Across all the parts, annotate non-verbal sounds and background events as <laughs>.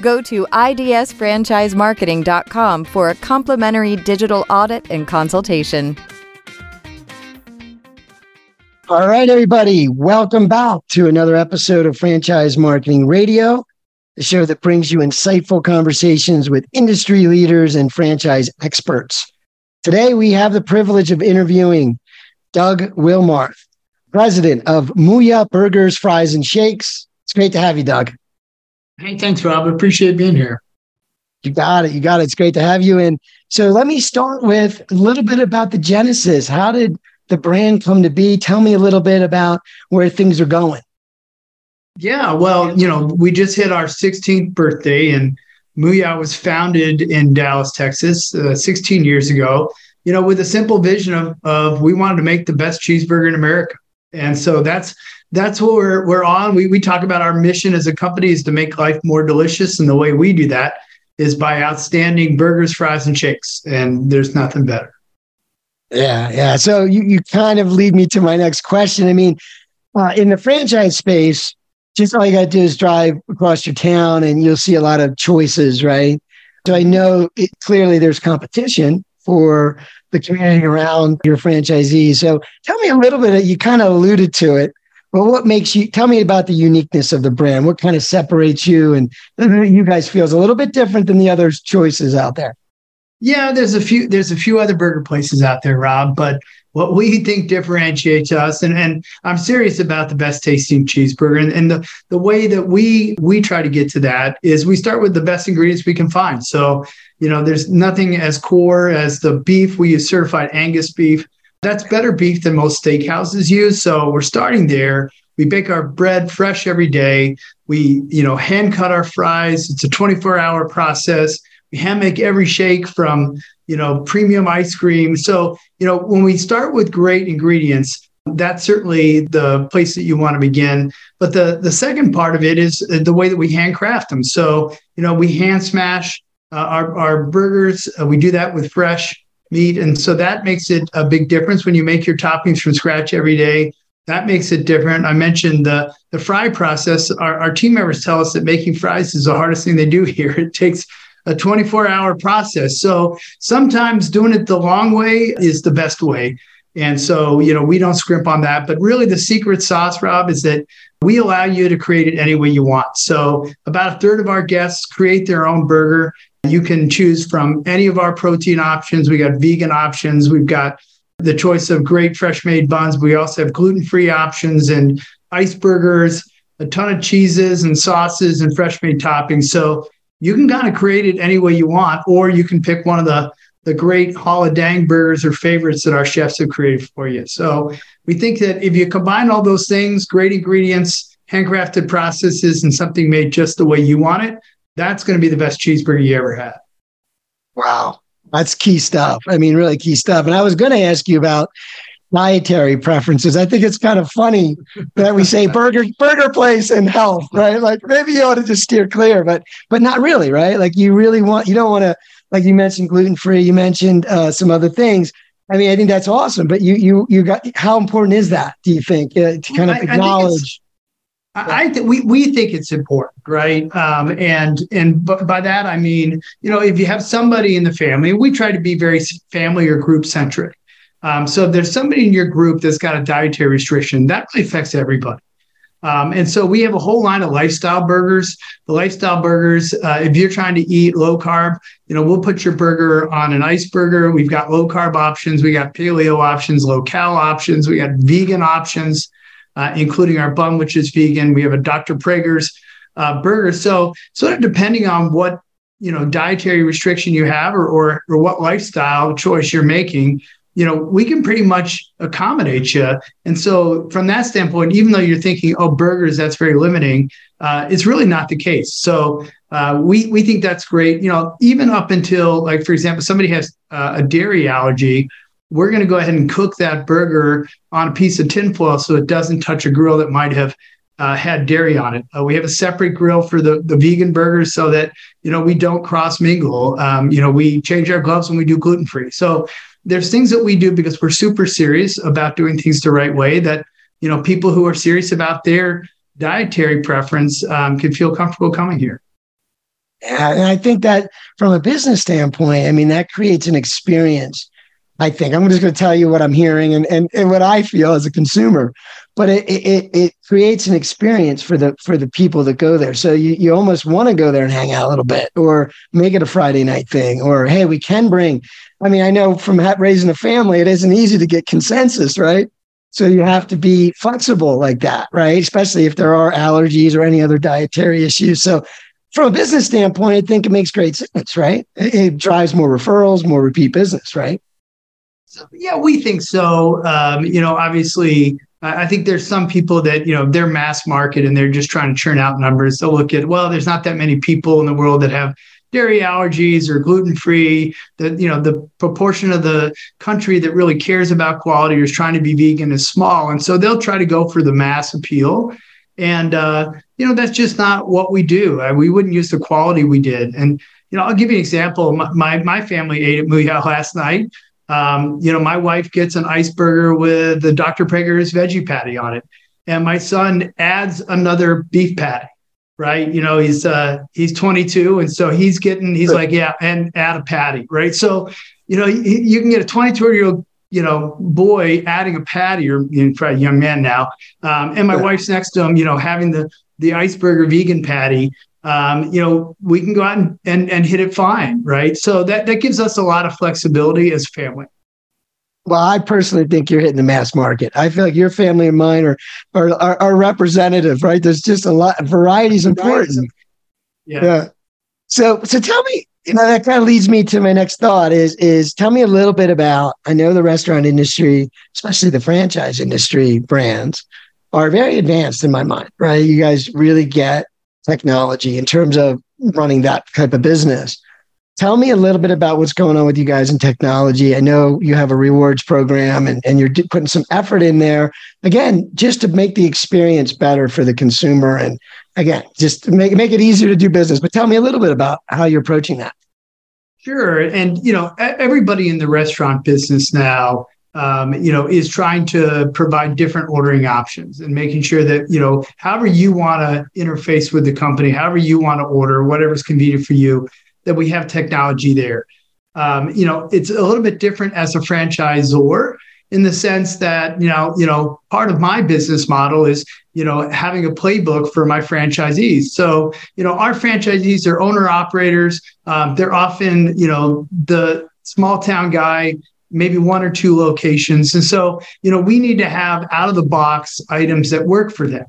Go to idsfranchisemarketing.com for a complimentary digital audit and consultation. All right, everybody, welcome back to another episode of Franchise Marketing Radio the show that brings you insightful conversations with industry leaders and franchise experts. Today, we have the privilege of interviewing Doug Willmarth, president of Mooyah Burgers, Fries, and Shakes. It's great to have you, Doug. Hey, thanks, Rob. I appreciate being here. You got it. You got it. It's great to have you. And so let me start with a little bit about the genesis. How did the brand come to be? Tell me a little bit about where things are going. Yeah, well, you know, we just hit our 16th birthday, and Mooyah was founded in Dallas, Texas, uh, 16 years ago. You know, with a simple vision of of we wanted to make the best cheeseburger in America, and so that's that's what we're we're on. We we talk about our mission as a company is to make life more delicious, and the way we do that is by outstanding burgers, fries, and shakes, and there's nothing better. Yeah, yeah. So you you kind of lead me to my next question. I mean, uh, in the franchise space, just all you got to do is drive across your town and you'll see a lot of choices, right? So I know it, clearly there's competition for the community around your franchisees. So tell me a little bit, you kind of alluded to it, but what makes you, tell me about the uniqueness of the brand. What kind of separates you and you guys feels a little bit different than the other choices out there? Yeah, there's a few, there's a few other burger places out there, Rob, but what we think differentiates us and, and i'm serious about the best tasting cheeseburger and, and the, the way that we we try to get to that is we start with the best ingredients we can find so you know there's nothing as core as the beef we use certified angus beef that's better beef than most steakhouses use so we're starting there we bake our bread fresh every day we you know hand cut our fries it's a 24 hour process we hand make every shake from you know, premium ice cream. So, you know, when we start with great ingredients, that's certainly the place that you want to begin. But the the second part of it is the way that we handcraft them. So, you know, we hand smash uh, our our burgers. Uh, we do that with fresh meat, and so that makes it a big difference when you make your toppings from scratch every day. That makes it different. I mentioned the the fry process. Our, our team members tell us that making fries is the hardest thing they do <laughs> here. It takes a 24 hour process. So sometimes doing it the long way is the best way. And so, you know, we don't scrimp on that. But really, the secret sauce, Rob, is that we allow you to create it any way you want. So, about a third of our guests create their own burger. You can choose from any of our protein options. We got vegan options. We've got the choice of great fresh made buns. We also have gluten free options and ice burgers, a ton of cheeses and sauces and fresh made toppings. So, you can kind of create it any way you want, or you can pick one of the the great Hall Dang burgers or favorites that our chefs have created for you. So we think that if you combine all those things, great ingredients, handcrafted processes, and something made just the way you want it, that's going to be the best cheeseburger you ever had. Wow. That's key stuff. I mean, really key stuff. And I was going to ask you about dietary preferences. I think it's kind of funny that we say burger burger place and health, right? Like maybe you ought to just steer clear, but but not really, right? Like you really want you don't want to like you mentioned gluten free, you mentioned uh, some other things. I mean, I think that's awesome, but you you you got how important is that? Do you think uh, to kind of acknowledge? I, think we we think it's important, right? Um, and and by that I mean, you know, if you have somebody in the family, we try to be very family or group centric. Um, so if there's somebody in your group that's got a dietary restriction, that really affects everybody. Um, and so we have a whole line of lifestyle burgers. The lifestyle burgers, uh, if you're trying to eat low carb, you know, we'll put your burger on an ice burger. We've got low carb options, we got paleo options, low cal options, we got vegan options, uh, including our bun, which is vegan. We have a Dr. Praeger's uh, burger. So sort of depending on what you know dietary restriction you have or, or or what lifestyle choice you're making, you know, we can pretty much accommodate you. And so, from that standpoint, even though you're thinking, oh, burgers, that's very limiting, uh, it's really not the case. So, uh, we we think that's great. You know, even up until like, for example, somebody has uh, a dairy allergy, we're going to go ahead and cook that burger on a piece of tinfoil so it doesn't touch a grill that might have uh, had dairy on it. Uh, we have a separate grill for the, the vegan burgers so that you know we don't cross mingle. Um, you know, we change our gloves when we do gluten free. So there's things that we do because we're super serious about doing things the right way. That you know, people who are serious about their dietary preference um, can feel comfortable coming here. Yeah, and I think that from a business standpoint, I mean, that creates an experience. I think I'm just going to tell you what I'm hearing and, and, and what I feel as a consumer, but it, it, it creates an experience for the for the people that go there. So you, you almost want to go there and hang out a little bit, or make it a Friday night thing, or hey, we can bring. I mean, I know from raising a family, it isn't easy to get consensus, right? So you have to be flexible like that, right? Especially if there are allergies or any other dietary issues. So from a business standpoint, I think it makes great sense, right? It, it drives more referrals, more repeat business, right? Yeah, we think so. Um, you know, obviously, I think there's some people that you know they're mass market and they're just trying to churn out numbers. They'll look at well, there's not that many people in the world that have dairy allergies or gluten free. That you know the proportion of the country that really cares about quality or is trying to be vegan is small, and so they'll try to go for the mass appeal. And uh, you know that's just not what we do. We wouldn't use the quality we did. And you know, I'll give you an example. My my, my family ate at Mooyah last night. Um, you know, my wife gets an ice burger with the Dr. Praeger's veggie patty on it, and my son adds another beef patty. Right, you know, he's uh, he's 22, and so he's getting he's like, yeah, and add a patty, right? So, you know, you, you can get a 22 year old you know, boy adding a patty, or you know, a young man now, um, and my yeah. wife's next to him, you know, having the the iceberger vegan patty, um, you know, we can go out and, and and hit it fine, right? So that that gives us a lot of flexibility as family. Well, I personally think you're hitting the mass market. I feel like your family and mine are are, are, are representative, right? There's just a lot. Variety is important. Yeah. yeah. So so tell me, you know, that kind of leads me to my next thought is is tell me a little bit about I know the restaurant industry, especially the franchise industry brands, are very advanced in my mind, right? You guys really get technology in terms of running that type of business. Tell me a little bit about what's going on with you guys in technology. I know you have a rewards program and, and you're putting some effort in there, again, just to make the experience better for the consumer. And again, just make, make it easier to do business. But tell me a little bit about how you're approaching that. Sure. And, you know, everybody in the restaurant business now um, you know, is trying to provide different ordering options and making sure that, you know, however you want to interface with the company, however you want to order, whatever's convenient for you, that we have technology there. Um, you know, it's a little bit different as a franchisor in the sense that, you know, you know, part of my business model is, you know, having a playbook for my franchisees. So, you know, our franchisees are owner operators. Um, they're often, you know, the small town guy maybe one or two locations. And so, you know, we need to have out of the box items that work for them.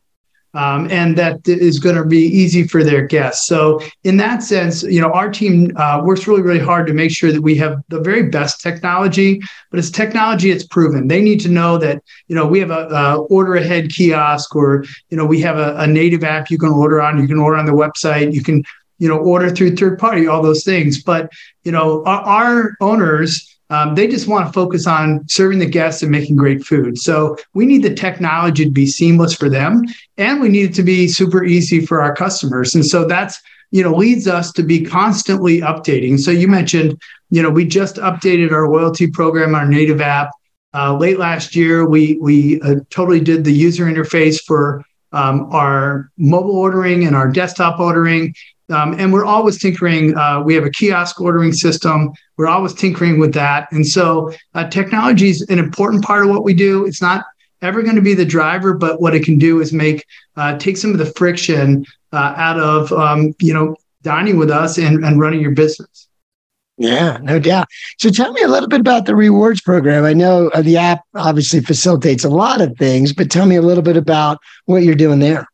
Um, and that is going to be easy for their guests. So, in that sense, you know, our team uh, works really, really hard to make sure that we have the very best technology. But it's technology it's proven. They need to know that you know we have a, a order ahead kiosk, or you know we have a, a native app you can order on. You can order on the website. You can you know order through third party. All those things. But you know, our, our owners um, they just want to focus on serving the guests and making great food. So we need the technology to be seamless for them, and we need it to be super easy for our customers. And so that's you know leads us to be constantly updating. So you mentioned you know we just updated our loyalty program, our native app. Uh, late last year, we we uh, totally did the user interface for um, our mobile ordering and our desktop ordering. Um, and we're always tinkering. Uh, we have a kiosk ordering system. We're always tinkering with that. And so uh, technology is an important part of what we do. It's not ever going to be the driver, but what it can do is make uh, take some of the friction uh, out of um, you know dining with us and, and running your business. Yeah, no doubt. So tell me a little bit about the rewards program. I know uh, the app obviously facilitates a lot of things, but tell me a little bit about what you're doing there.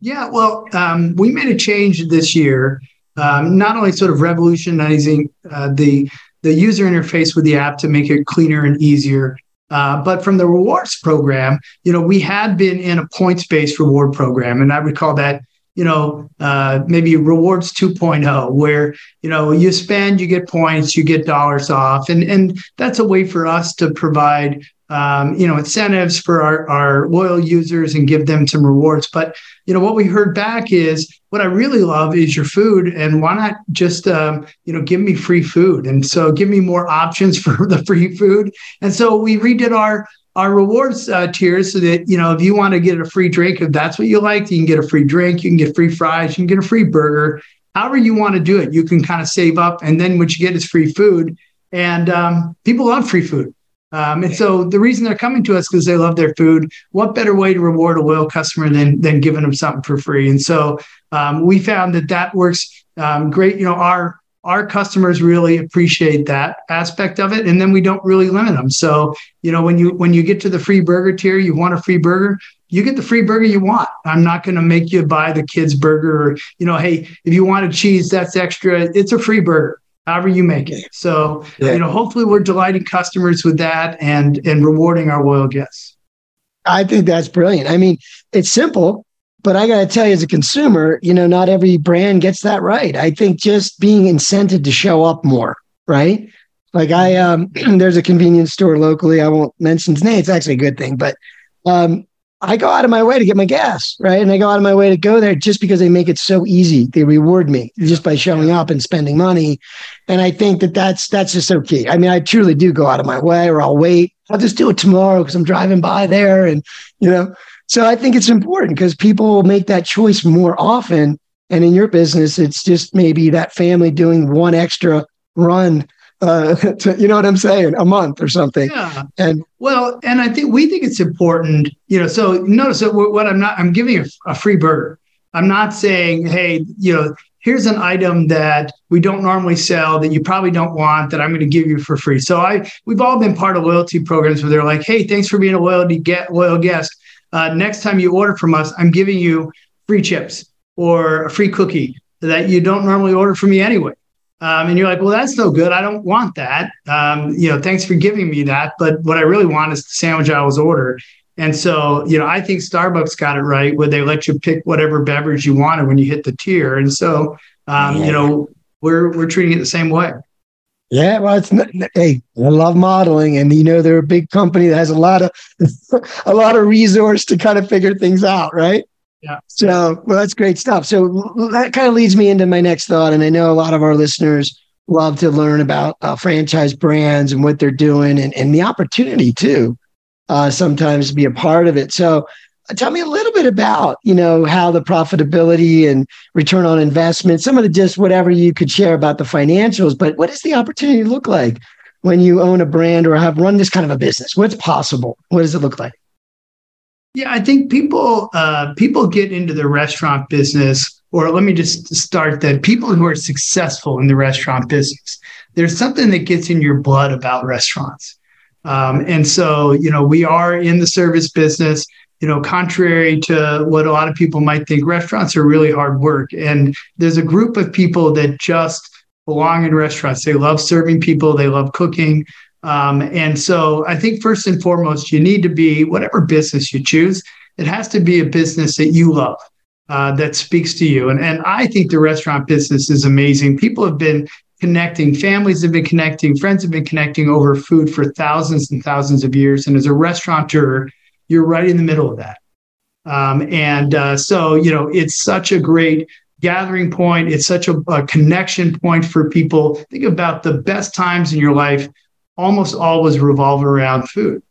Yeah, well, um, we made a change this year, um, not only sort of revolutionizing uh, the the user interface with the app to make it cleaner and easier. Uh, but from the rewards program, you know, we had been in a points based reward program, and I recall that you know, uh, maybe rewards 2.0, where you know you spend, you get points, you get dollars off, and and that's a way for us to provide um, you know incentives for our, our loyal users and give them some rewards. But you know what we heard back is what I really love is your food, and why not just um, you know give me free food? And so give me more options <laughs> for the free food. And so we redid our our rewards uh, tiers so that you know if you want to get a free drink if that's what you like you can get a free drink you can get free fries you can get a free burger however you want to do it. You can kind of save up and then what you get is free food. And um, people love free food. Um, and so the reason they're coming to us because they love their food. What better way to reward a loyal customer than than giving them something for free? And so um, we found that that works um, great. You know our our customers really appreciate that aspect of it and then we don't really limit them. So you know when you when you get to the free burger tier you want a free burger you get the free burger you want. I'm not going to make you buy the kids burger or you know hey if you want a cheese that's extra. It's a free burger however you make it. So yeah. you know hopefully we're delighting customers with that and and rewarding our loyal guests. I think that's brilliant. I mean it's simple but I got to tell you, as a consumer, you know, not every brand gets that right. I think just being incented to show up more, right? Like I, um, <clears throat> there's a convenience store locally. I won't mention its name. It's actually a good thing, but um, I go out of my way to get my gas, right? And I go out of my way to go there just because they make it so easy. They reward me just by showing up and spending money. And I think that that's that's just so key. I mean, I truly do go out of my way, or I'll wait. I'll just do it tomorrow because I'm driving by there, and you know. So I think it's important because people make that choice more often. And in your business, it's just maybe that family doing one extra run uh, <laughs> to, you know what I'm saying, a month or something. Yeah. And well, and I think we think it's important, you know. So notice that what I'm not, I'm giving a, a free burger. I'm not saying, hey, you know, here's an item that we don't normally sell that you probably don't want that I'm going to give you for free. So I, we've all been part of loyalty programs where they're like, hey, thanks for being a loyalty get loyal guest uh, next time you order from us, I'm giving you free chips or a free cookie that you don't normally order from me anyway. Um, and you're like, well, that's no good. I don't want that. Um, you know, thanks for giving me that. But what I really want is the sandwich I always order. And so, you know, I think Starbucks got it right where they let you pick whatever beverage you wanted when you hit the tier. And so, um, yeah. you know, we're we're treating it the same way. Yeah, well, it's hey, I love modeling, and you know they're a big company that has a lot of <laughs> a lot of resource to kind of figure things out, right? Yeah. So, well, that's great stuff. So that kind of leads me into my next thought, and I know a lot of our listeners love to learn about uh, franchise brands and what they're doing, and and the opportunity too, uh, sometimes to be a part of it. So, tell me a little bit about you know how the profitability and return on investment some of the just whatever you could share about the financials but what does the opportunity look like when you own a brand or have run this kind of a business? What's possible? What does it look like? Yeah i think people uh, people get into the restaurant business or let me just start that people who are successful in the restaurant business there's something that gets in your blood about restaurants. Um, and so you know we are in the service business you know, contrary to what a lot of people might think, restaurants are really hard work. And there's a group of people that just belong in restaurants. They love serving people, they love cooking. Um, and so I think first and foremost, you need to be whatever business you choose, it has to be a business that you love. Uh, that speaks to you. And, and I think the restaurant business is amazing. People have been connecting, families have been connecting, friends have been connecting over food for thousands and thousands of years. And as a restaurateur, you're right in the middle of that. Um, and uh, so, you know, it's such a great gathering point. It's such a, a, connection point for people. Think about the best times in your life almost always revolve around food.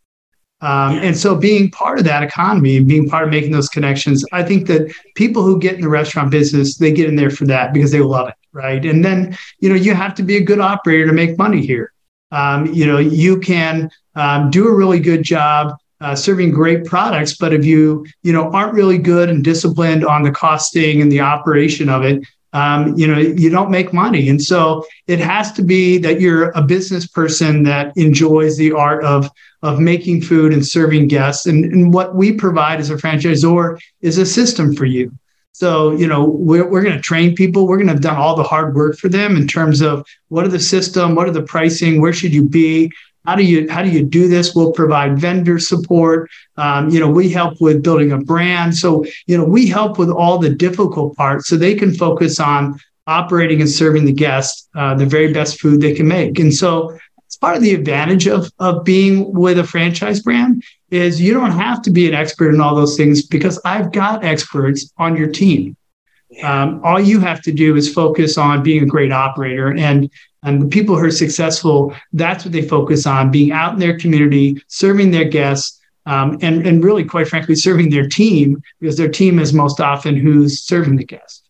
Um, and so being part of that economy and being part of making those connections, I think that people who get in the restaurant business, they get in there for that because they love it. Right. And then, you know, you have to be a good operator to make money here. Um, you know, you can um, do a really good job uh, serving great products, but if you you know aren't really good and disciplined on the costing and the operation of it, um, you know you don't make money. And so it has to be that you're a business person that enjoys the art of of making food and serving guests. And, and what we provide as a franchisor is a system for you. So, you know, we're, we're going to train people. We're going to have done all the hard work for them in terms of what are the system, what are the pricing, where should you be, how do you how do you do this? We'll provide vendor support. Um, you know, we help with building a brand. So, you know, we help with all the difficult parts so they can focus on operating and serving the guests uh, the very best food they can make. And so, it's part of the advantage of of being with a franchise brand is you don't have to be an expert in all those things because I've got experts on your team. Um, all you have to do is focus on being a great operator and and the people who are successful that's what they focus on being out in their community serving their guests um, and and really quite frankly serving their team because their team is most often who's serving the guest.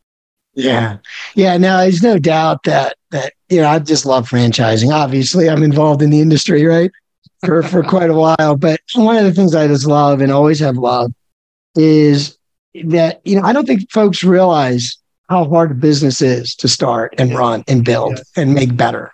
Yeah. Yeah no there's no doubt that that you know i just love franchising. Obviously i'm involved in the industry right for for quite a while. But one of the things i just love and always have loved is that you know I don't think folks realize how hard a business is to start and run and build yes. and make better.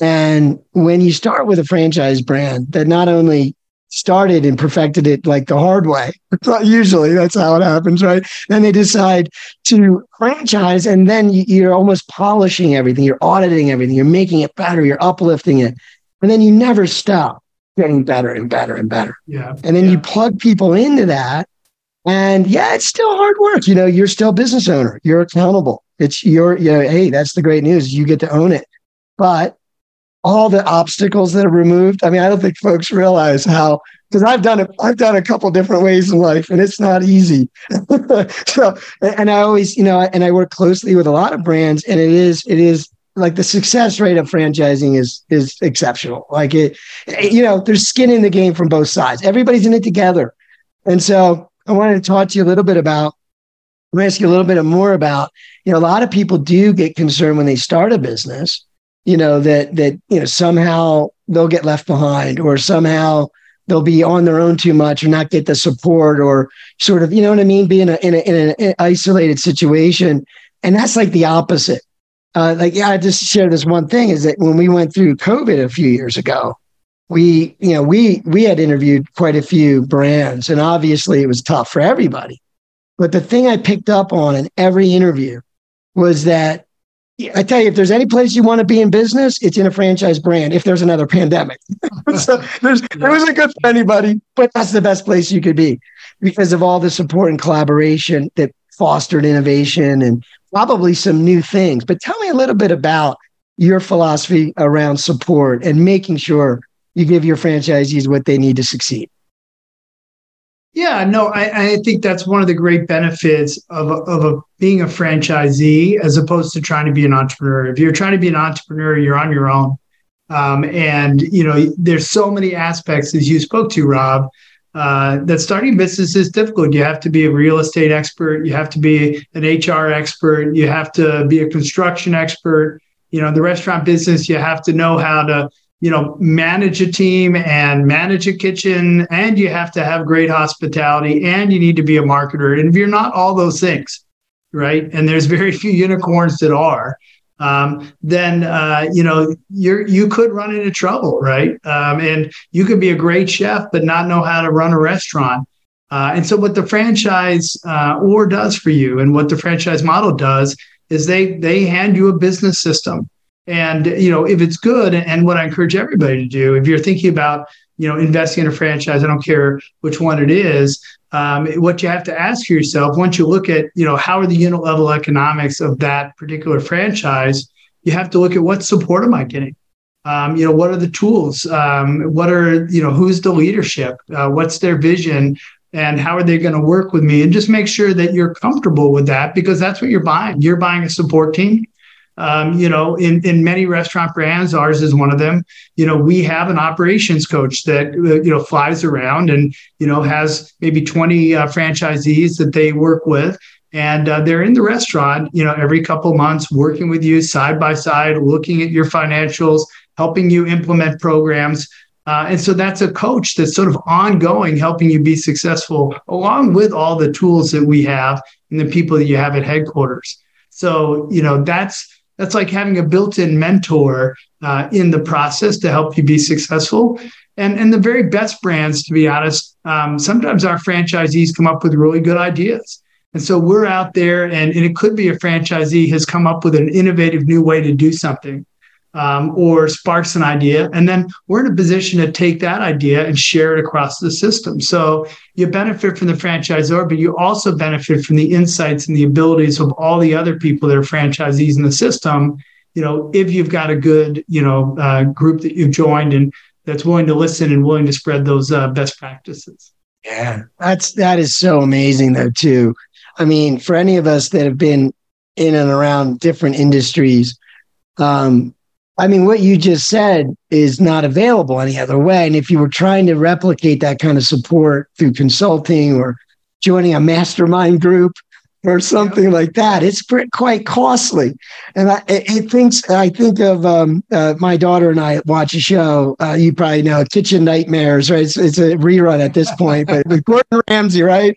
And when you start with a franchise brand that not only started and perfected it like the hard way, <laughs> usually that's how it happens, right? Then they decide to franchise and then you're almost polishing everything, you're auditing everything, you're making it better, you're uplifting it. And then you never stop getting better and better and better. Yeah. And then yeah. you plug people into that and yeah, it's still hard work. You know, you're still business owner. You're accountable. It's your, you know, hey, that's the great news. You get to own it. But all the obstacles that are removed, I mean, I don't think folks realize how because I've done it, I've done a couple different ways in life and it's not easy. <laughs> so and I always, you know, and I work closely with a lot of brands and it is, it is like the success rate of franchising is is exceptional. Like it, you know, there's skin in the game from both sides. Everybody's in it together. And so I wanted to talk to you a little bit about, I'm ask you a little bit more about, you know, a lot of people do get concerned when they start a business, you know, that, that, you know, somehow they'll get left behind or somehow they'll be on their own too much or not get the support or sort of, you know what I mean? Be in, a, in, a, in an isolated situation. And that's like the opposite. Uh, like, yeah, I just share this one thing is that when we went through COVID a few years ago, we you know we we had interviewed quite a few brands and obviously it was tough for everybody. But the thing i picked up on in every interview was that i tell you if there's any place you want to be in business it's in a franchise brand if there's another pandemic. <laughs> So there's it wasn't good for anybody but that's the best place you could be because of all the support and collaboration that fostered innovation and probably some new things. But tell me a little bit about your philosophy around support and making sure you give your franchisees what they need to succeed. Yeah, no, I, I think that's one of the great benefits of, of a, being a franchisee as opposed to trying to be an entrepreneur. If you're trying to be an entrepreneur, you're on your own. Um, and, you know, there's so many aspects, as you spoke to, Rob, uh, that starting business is difficult. You have to be a real estate expert. You have to be an HR expert. You have to be a construction expert. You know, the restaurant business, you have to know how to you know manage a team and manage a kitchen and you have to have great hospitality and you need to be a marketer. And if you're not all those things right and there's very <laughs> few unicorns that are um, then uh, you know you're you could run into trouble right? Um, and you could be a great chef but not know how to run a restaurant. Uh, and so what the franchise uh, or does for you and what the franchise model does is they they hand you a business system and you know, if it's good, and what I encourage everybody to do, if you're thinking about you know investing in a franchise, I don't care which one it is. Um, what you have to ask yourself once you look at you know how are the unit level economics of that particular franchise, you have to look at what support am I getting. Um, you know what are the tools? Um, what are you know who's the leadership? Uh, what's their vision? And how are they going to work with me? And just make sure that you're comfortable with that because that's what you're buying. You're buying a support team um, you know, in, in many restaurant brands, ours is one of them. You know, we have an operations coach that, uh, you know, flies around and, you know, has maybe 20 uh, franchisees that they work with. And uh, they're in the restaurant, you know, every couple months working with you side by side, looking at your financials, helping you implement programs. Uh, and so that's a coach that's sort of ongoing, helping you be successful, along with all the tools that we have and the people that you have at headquarters. So, you know, that's that's like having a built-in mentor uh, in the process to help you be successful. And and the very best brands, to be honest, um, sometimes our franchisees come up with really good ideas. And so we're out there, and, and it could be a franchisee has come up with an innovative new way to do something um, or sparks an idea. And then we're in a position to take that idea and share it across the system. So you benefit from the franchisor, but you also benefit from the insights and the abilities of all the other people that are franchisees in the system. You know, if you've got a good, you know, uh, group that you've joined and that's willing to listen and willing to spread those uh, best practices. Yeah, that's that is so amazing though too. I mean, for any of us that have been in and around different industries, um, I mean, what you just said is not available any other way. And if you were trying to replicate that kind of support through consulting or joining a mastermind group or something like that, it's quite costly. And I, it thinks I think of um, uh, my daughter and I watch a show. Uh, you probably know Kitchen Nightmares, right? It's, it's a rerun at this point, but with Gordon Ramsay, right?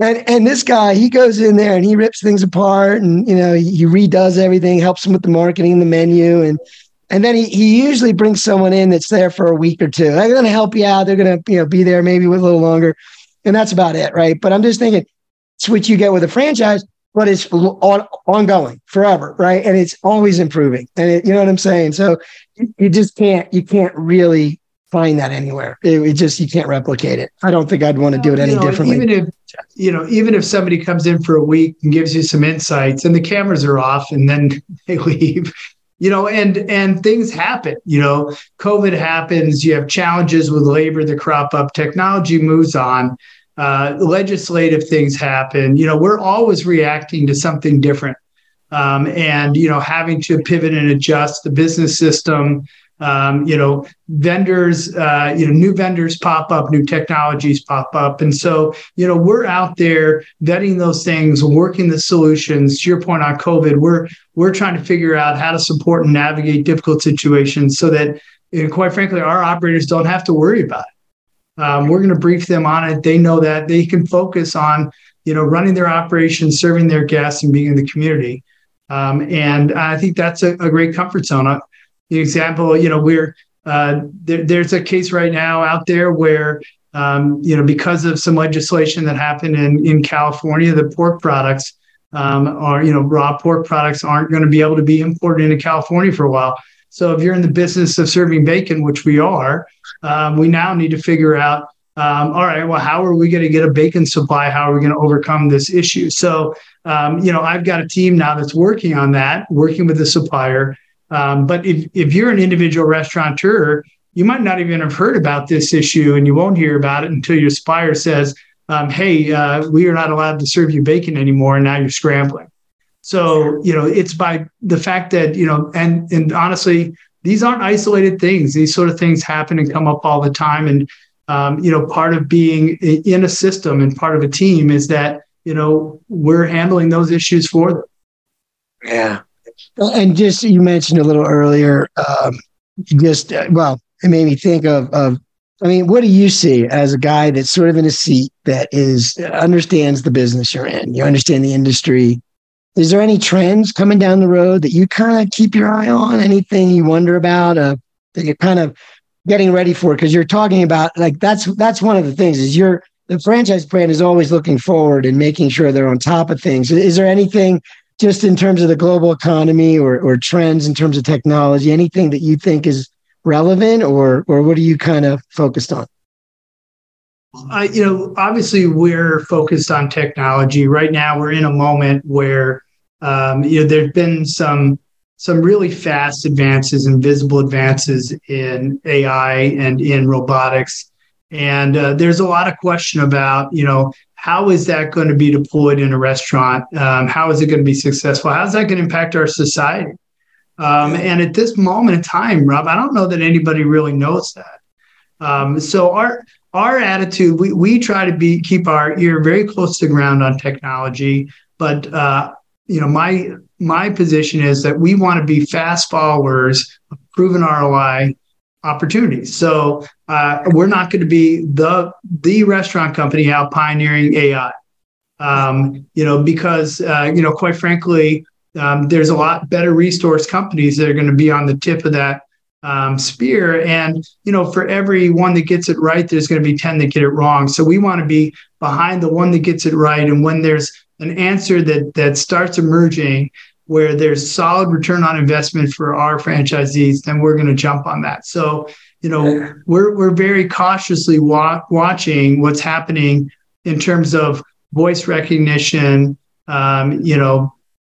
And and this guy, he goes in there and he rips things apart, and you know he redoes everything, helps him with the marketing, the menu, and and then he, he usually brings someone in that's there for a week or two. They're going to help you out. They're going to you know be there maybe with a little longer, and that's about it, right? But I'm just thinking, it's what you get with a franchise, but it's on, ongoing forever, right? And it's always improving, and it, you know what I'm saying. So you just can't you can't really find that anywhere. It, it, just you can't replicate it. I don't think I'd want to do it any know, differently. Even if you know, even if somebody comes in for a week and gives you some insights, and the cameras are off, and then <laughs> they leave, you know and and things happen you know covid happens you have challenges with labor that crop up technology moves on uh, legislative things happen you know we're always reacting to something different. Um, and you know having to pivot and adjust the business system um, you know vendors uh, you know new vendors pop up new technologies pop up. And so you know we're out there vetting those things working the solutions. To your point on covid we're we're trying to figure out how to support and navigate difficult situations so that you know, quite frankly our operators don't have to worry about it. Um, we're going to brief them on it. They know that. They can focus on you know running their operations serving their guests and being in the community. Um, and i think that's a, a great comfort zone the example, you know, we're uh, there, there's a case right now out there where um, you know because of some legislation that happened in in California, the pork products um, are you know raw pork products aren't going to be able to be imported into California for a while. So if you're in the business of serving bacon, which we are, um, we now need to figure out. Um, all right, well, how are we going to get a bacon supply? How are we going to overcome this issue? So, um, you know, I've got a team now that's working on that, working with the supplier um, but if, if you're an individual restaurateur, you might not even have heard about this issue and you won't hear about it until your supplier says, um, hey, uh, we are not allowed to serve you bacon anymore. And now you're scrambling. So, you know, it's by the fact that, you know, and, and honestly, these aren't isolated things. These sort of things happen and come up all the time. And, um, you know, part of being in a system and part of a team is that, you know, we're handling those issues for them. Yeah. And just you mentioned a little earlier, um, just uh, well, it made me think of of. I mean, what do you see as a guy that's sort of in a seat that is understands the business you're in? You understand the industry. Is there any trends coming down the road that you kind of keep your eye on? Anything you wonder about uh, that you're kind of getting ready for? Because you're talking about like that's that's one of the things is you're the franchise brand is always looking forward and making sure they're on top of things. Is there anything just in terms of the global economy or, or trends in terms of technology, anything that you think is relevant or, or what are you kind of focused on? I, you know, obviously we're focused on technology right now. We're in a moment where, um, you know, there's been some some really fast advances and visible advances in AI and in robotics, and uh, there's a lot of question about, you know, how is that going to be deployed in a restaurant? Um, how is it going to be successful? How is that going to impact our society? Um, and at this moment in time, Rob, I don't know that anybody really knows that. Um, so our our attitude, we, we try to be keep our ear very close to the ground on technology, but uh, you know my my position is that we want to be fast followers of proven ROI opportunities. So uh, we're not going to be the the restaurant company out pioneering AI. Um, you know, because uh, you know, quite frankly, um, there's a lot better resource companies that are going to be on the tip of that um, spear. And you know, for every one that gets it right, there's going to be ten that get it wrong. So we want to be behind the one that gets it right. And when there's an answer that that starts emerging where there's solid return on investment for our franchisees, then we're going to jump on that. So, you know, we're we're very cautiously wa- watching what's happening in terms of voice recognition, um, you know,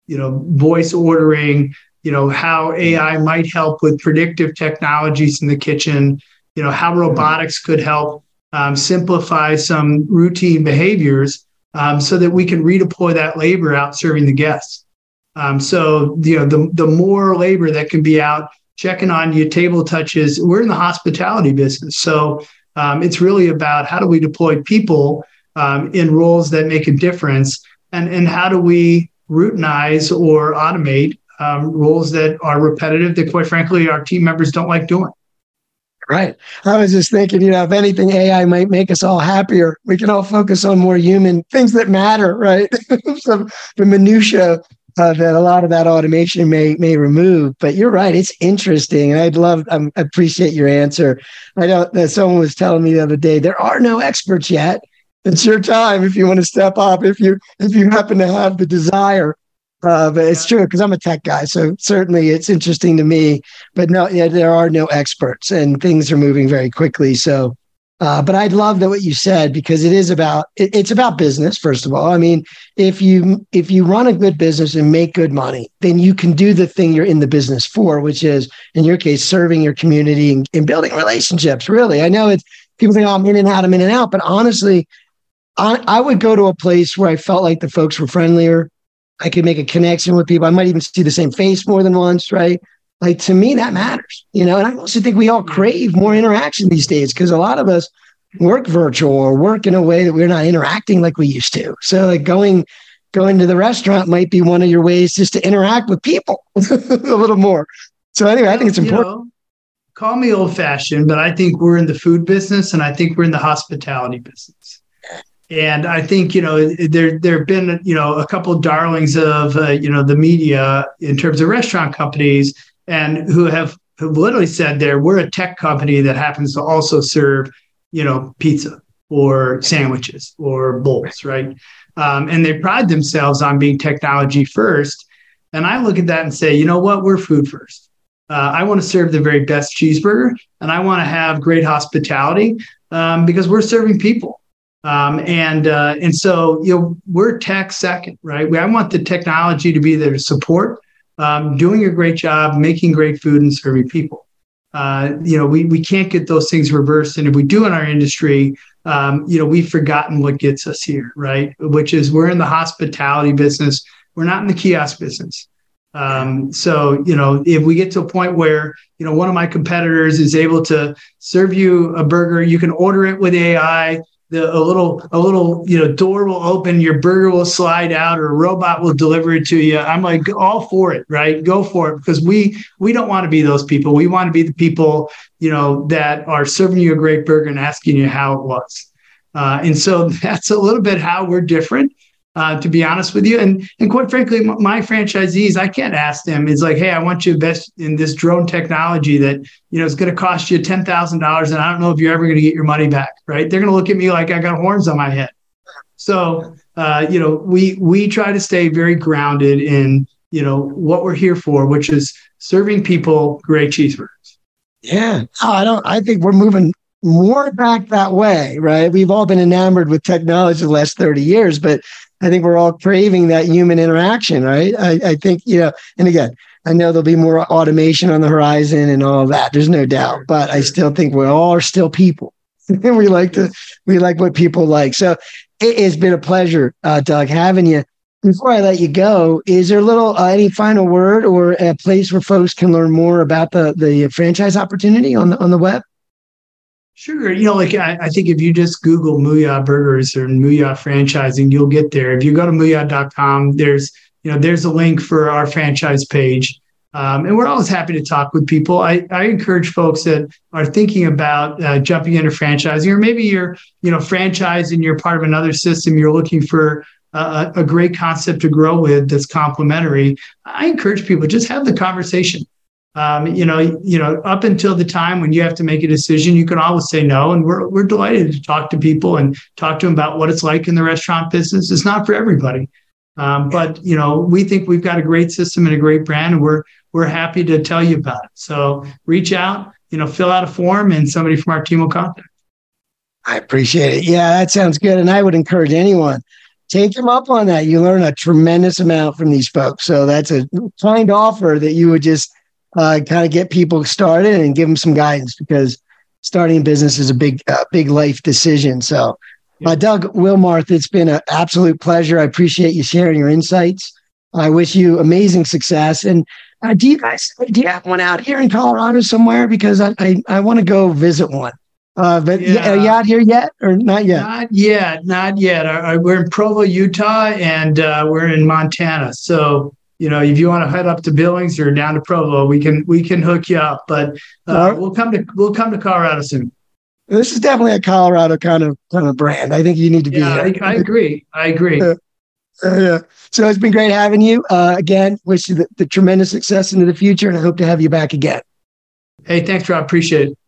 you know, voice ordering, you know, how AI might help with predictive technologies in the kitchen, you know, how robotics could help um, simplify some routine behaviors um, so that we can redeploy that labor out serving the guests. Um, so you know, the the more labor that can be out checking on your table touches. We're in the hospitality business, so um, it's really about how do we deploy people um, in roles that make a difference, and and how do we routinize or automate um, roles that are repetitive that, quite frankly, our team members don't like doing. Right. I was just thinking, you know, if anything, AI might make us all happier. We can all focus on more human things that matter, right? <laughs> Some the minutia uh, that a lot of that automation may may remove. But you're right; it's interesting, and I'd love, I appreciate your answer. I know that someone was telling me the other day there are no experts yet. It's your time if you want to step up. If you if you happen to have the desire, uh, but it's true because I'm a tech guy, so certainly it's interesting to me. But no, yeah, there are no experts, and things are moving very quickly. So uh, but I'd love that what you said because it is about it, it's about business. First of all, I mean, if you if you run a good business and make good money, then you can do the thing you're in the business for, which is in your case serving your community and, and building relationships. Really, I know it's people think, "Oh, I'm in and out, I'm in and out," but honestly, I, I would go to a place where I felt like the folks were friendlier. I could make a connection with people. I might even see the same face more than once, right? Like to me that matters you know? And i also think we all crave more interaction these days because a lot of us work virtual or work in a way that we're not interacting like we used to. So like going going to the restaurant might be one of your ways just to interact with people <laughs> a little more. So anyway i think it's important you know, call me old fashioned but i think we're in the food business and i think we're in the hospitality business. And I think you know there there have been you know a couple of darlings of uh, you know the media in terms of restaurant companies and who have, have literally said there, we're a tech company that happens to also serve, you know, pizza or sandwiches or bowls, right? Um, and they pride themselves on being technology first. And I look at that and say, you know what? We're food first. Uh, I want to serve the very best cheeseburger and I want to have great hospitality um, because we're serving people. Um, and uh, and so you know we're tech second, right? We, I want the technology to be there to support um, doing a great job, making great food, and serving people. Uh, you know, we, we can't get those things reversed. And if we do in our industry, um, you know, we've forgotten what gets us here, right? Which is we're in the hospitality business, we're not in the kiosk business. Um, so, you know, if we get to a point where, you know, one of my competitors is able to serve you a burger, you can order it with AI, the a little a little you know door will open your burger will slide out or a robot will deliver it to you. I'm like all for it right? Go for it because we we don't want to be those people. We want to be the people you know that are serving you a great burger and asking you how it was. Uh, and so <laughs> that's a little bit how we're different uh, to be honest with you. And and quite frankly, my franchisees, I can't ask them. It's like, hey, I want you to invest in this drone technology that you know is going to cost you ten thousand dollars, and I don't know if you're ever going to get your money back. Right? They're going to look at me like I got horns on my head. So uh, you know, we we try to stay very grounded in you know what we're here for, which is serving people great cheeseburgers. Yeah, oh, I don't. I think we're moving more back that way, right? We've all been enamored with technology the last 30 years, but I think we're all craving that human interaction, right? I, I think, you know, and again, I know there'll be more automation on the horizon and all that. There's no doubt, but I still think we all are still people. <laughs> And we like to, we like what people like. So it has been a pleasure, uh, Doug, having you. Before I let you go, is there a little uh, any final word or a place where folks can learn more about the the franchise opportunity on the on the web? Sure. You know, like I, I, think if you just Google Mooyah Burgers or Mooyah franchising, you'll get there. If you go to mooyah.com, there's, you know, there's a link for our franchise page. Um, and we're always happy to talk with people. I, I encourage folks that are thinking about uh, jumping into franchising, or maybe you're, you know, franchised and you're part of another system. You're looking for a, a great concept to grow with that's complementary. I encourage people just have the conversation um, you know, you know, up until the time when you have to make a decision, you can always say no. And we're we're delighted to talk to people and talk to them about what it's like in the restaurant business. It's not for everybody. Um, but you know, we think we've got a great system and a great brand, and we're we're happy to tell you about it. So reach out, you know, fill out a form, and somebody from our team will contact. I appreciate it. Yeah, that sounds good. And I would encourage anyone take them up on that. You learn a tremendous amount from these folks. So that's a kind offer that you would just uh, kind of get people started and give them some guidance because starting a business is a big, uh, big life decision. So, uh, Doug Willmarth, it's been an absolute pleasure. I appreciate you sharing your insights. I wish you amazing success. And uh, do you guys do you have one out here in Colorado somewhere? Because I I, I want to go visit one. Uh, but yeah. are you out here yet or not yet? Not yet, not yet. Our, our, we're in Provo, Utah, and uh, we're in Montana. So you know, if you want to head up to Billings or down to Provo, we can we can hook you up. But uh, right. we'll come to we'll come to Colorado soon. This is definitely a Colorado kind of kind of brand. I think you need to be. Yeah, I, I, agree. I agree. Uh, yeah. So it's been great having you. Uh, again, wish you the, the tremendous success into the future, and I hope to have you back again. Hey, thanks, Rob. Appreciate it.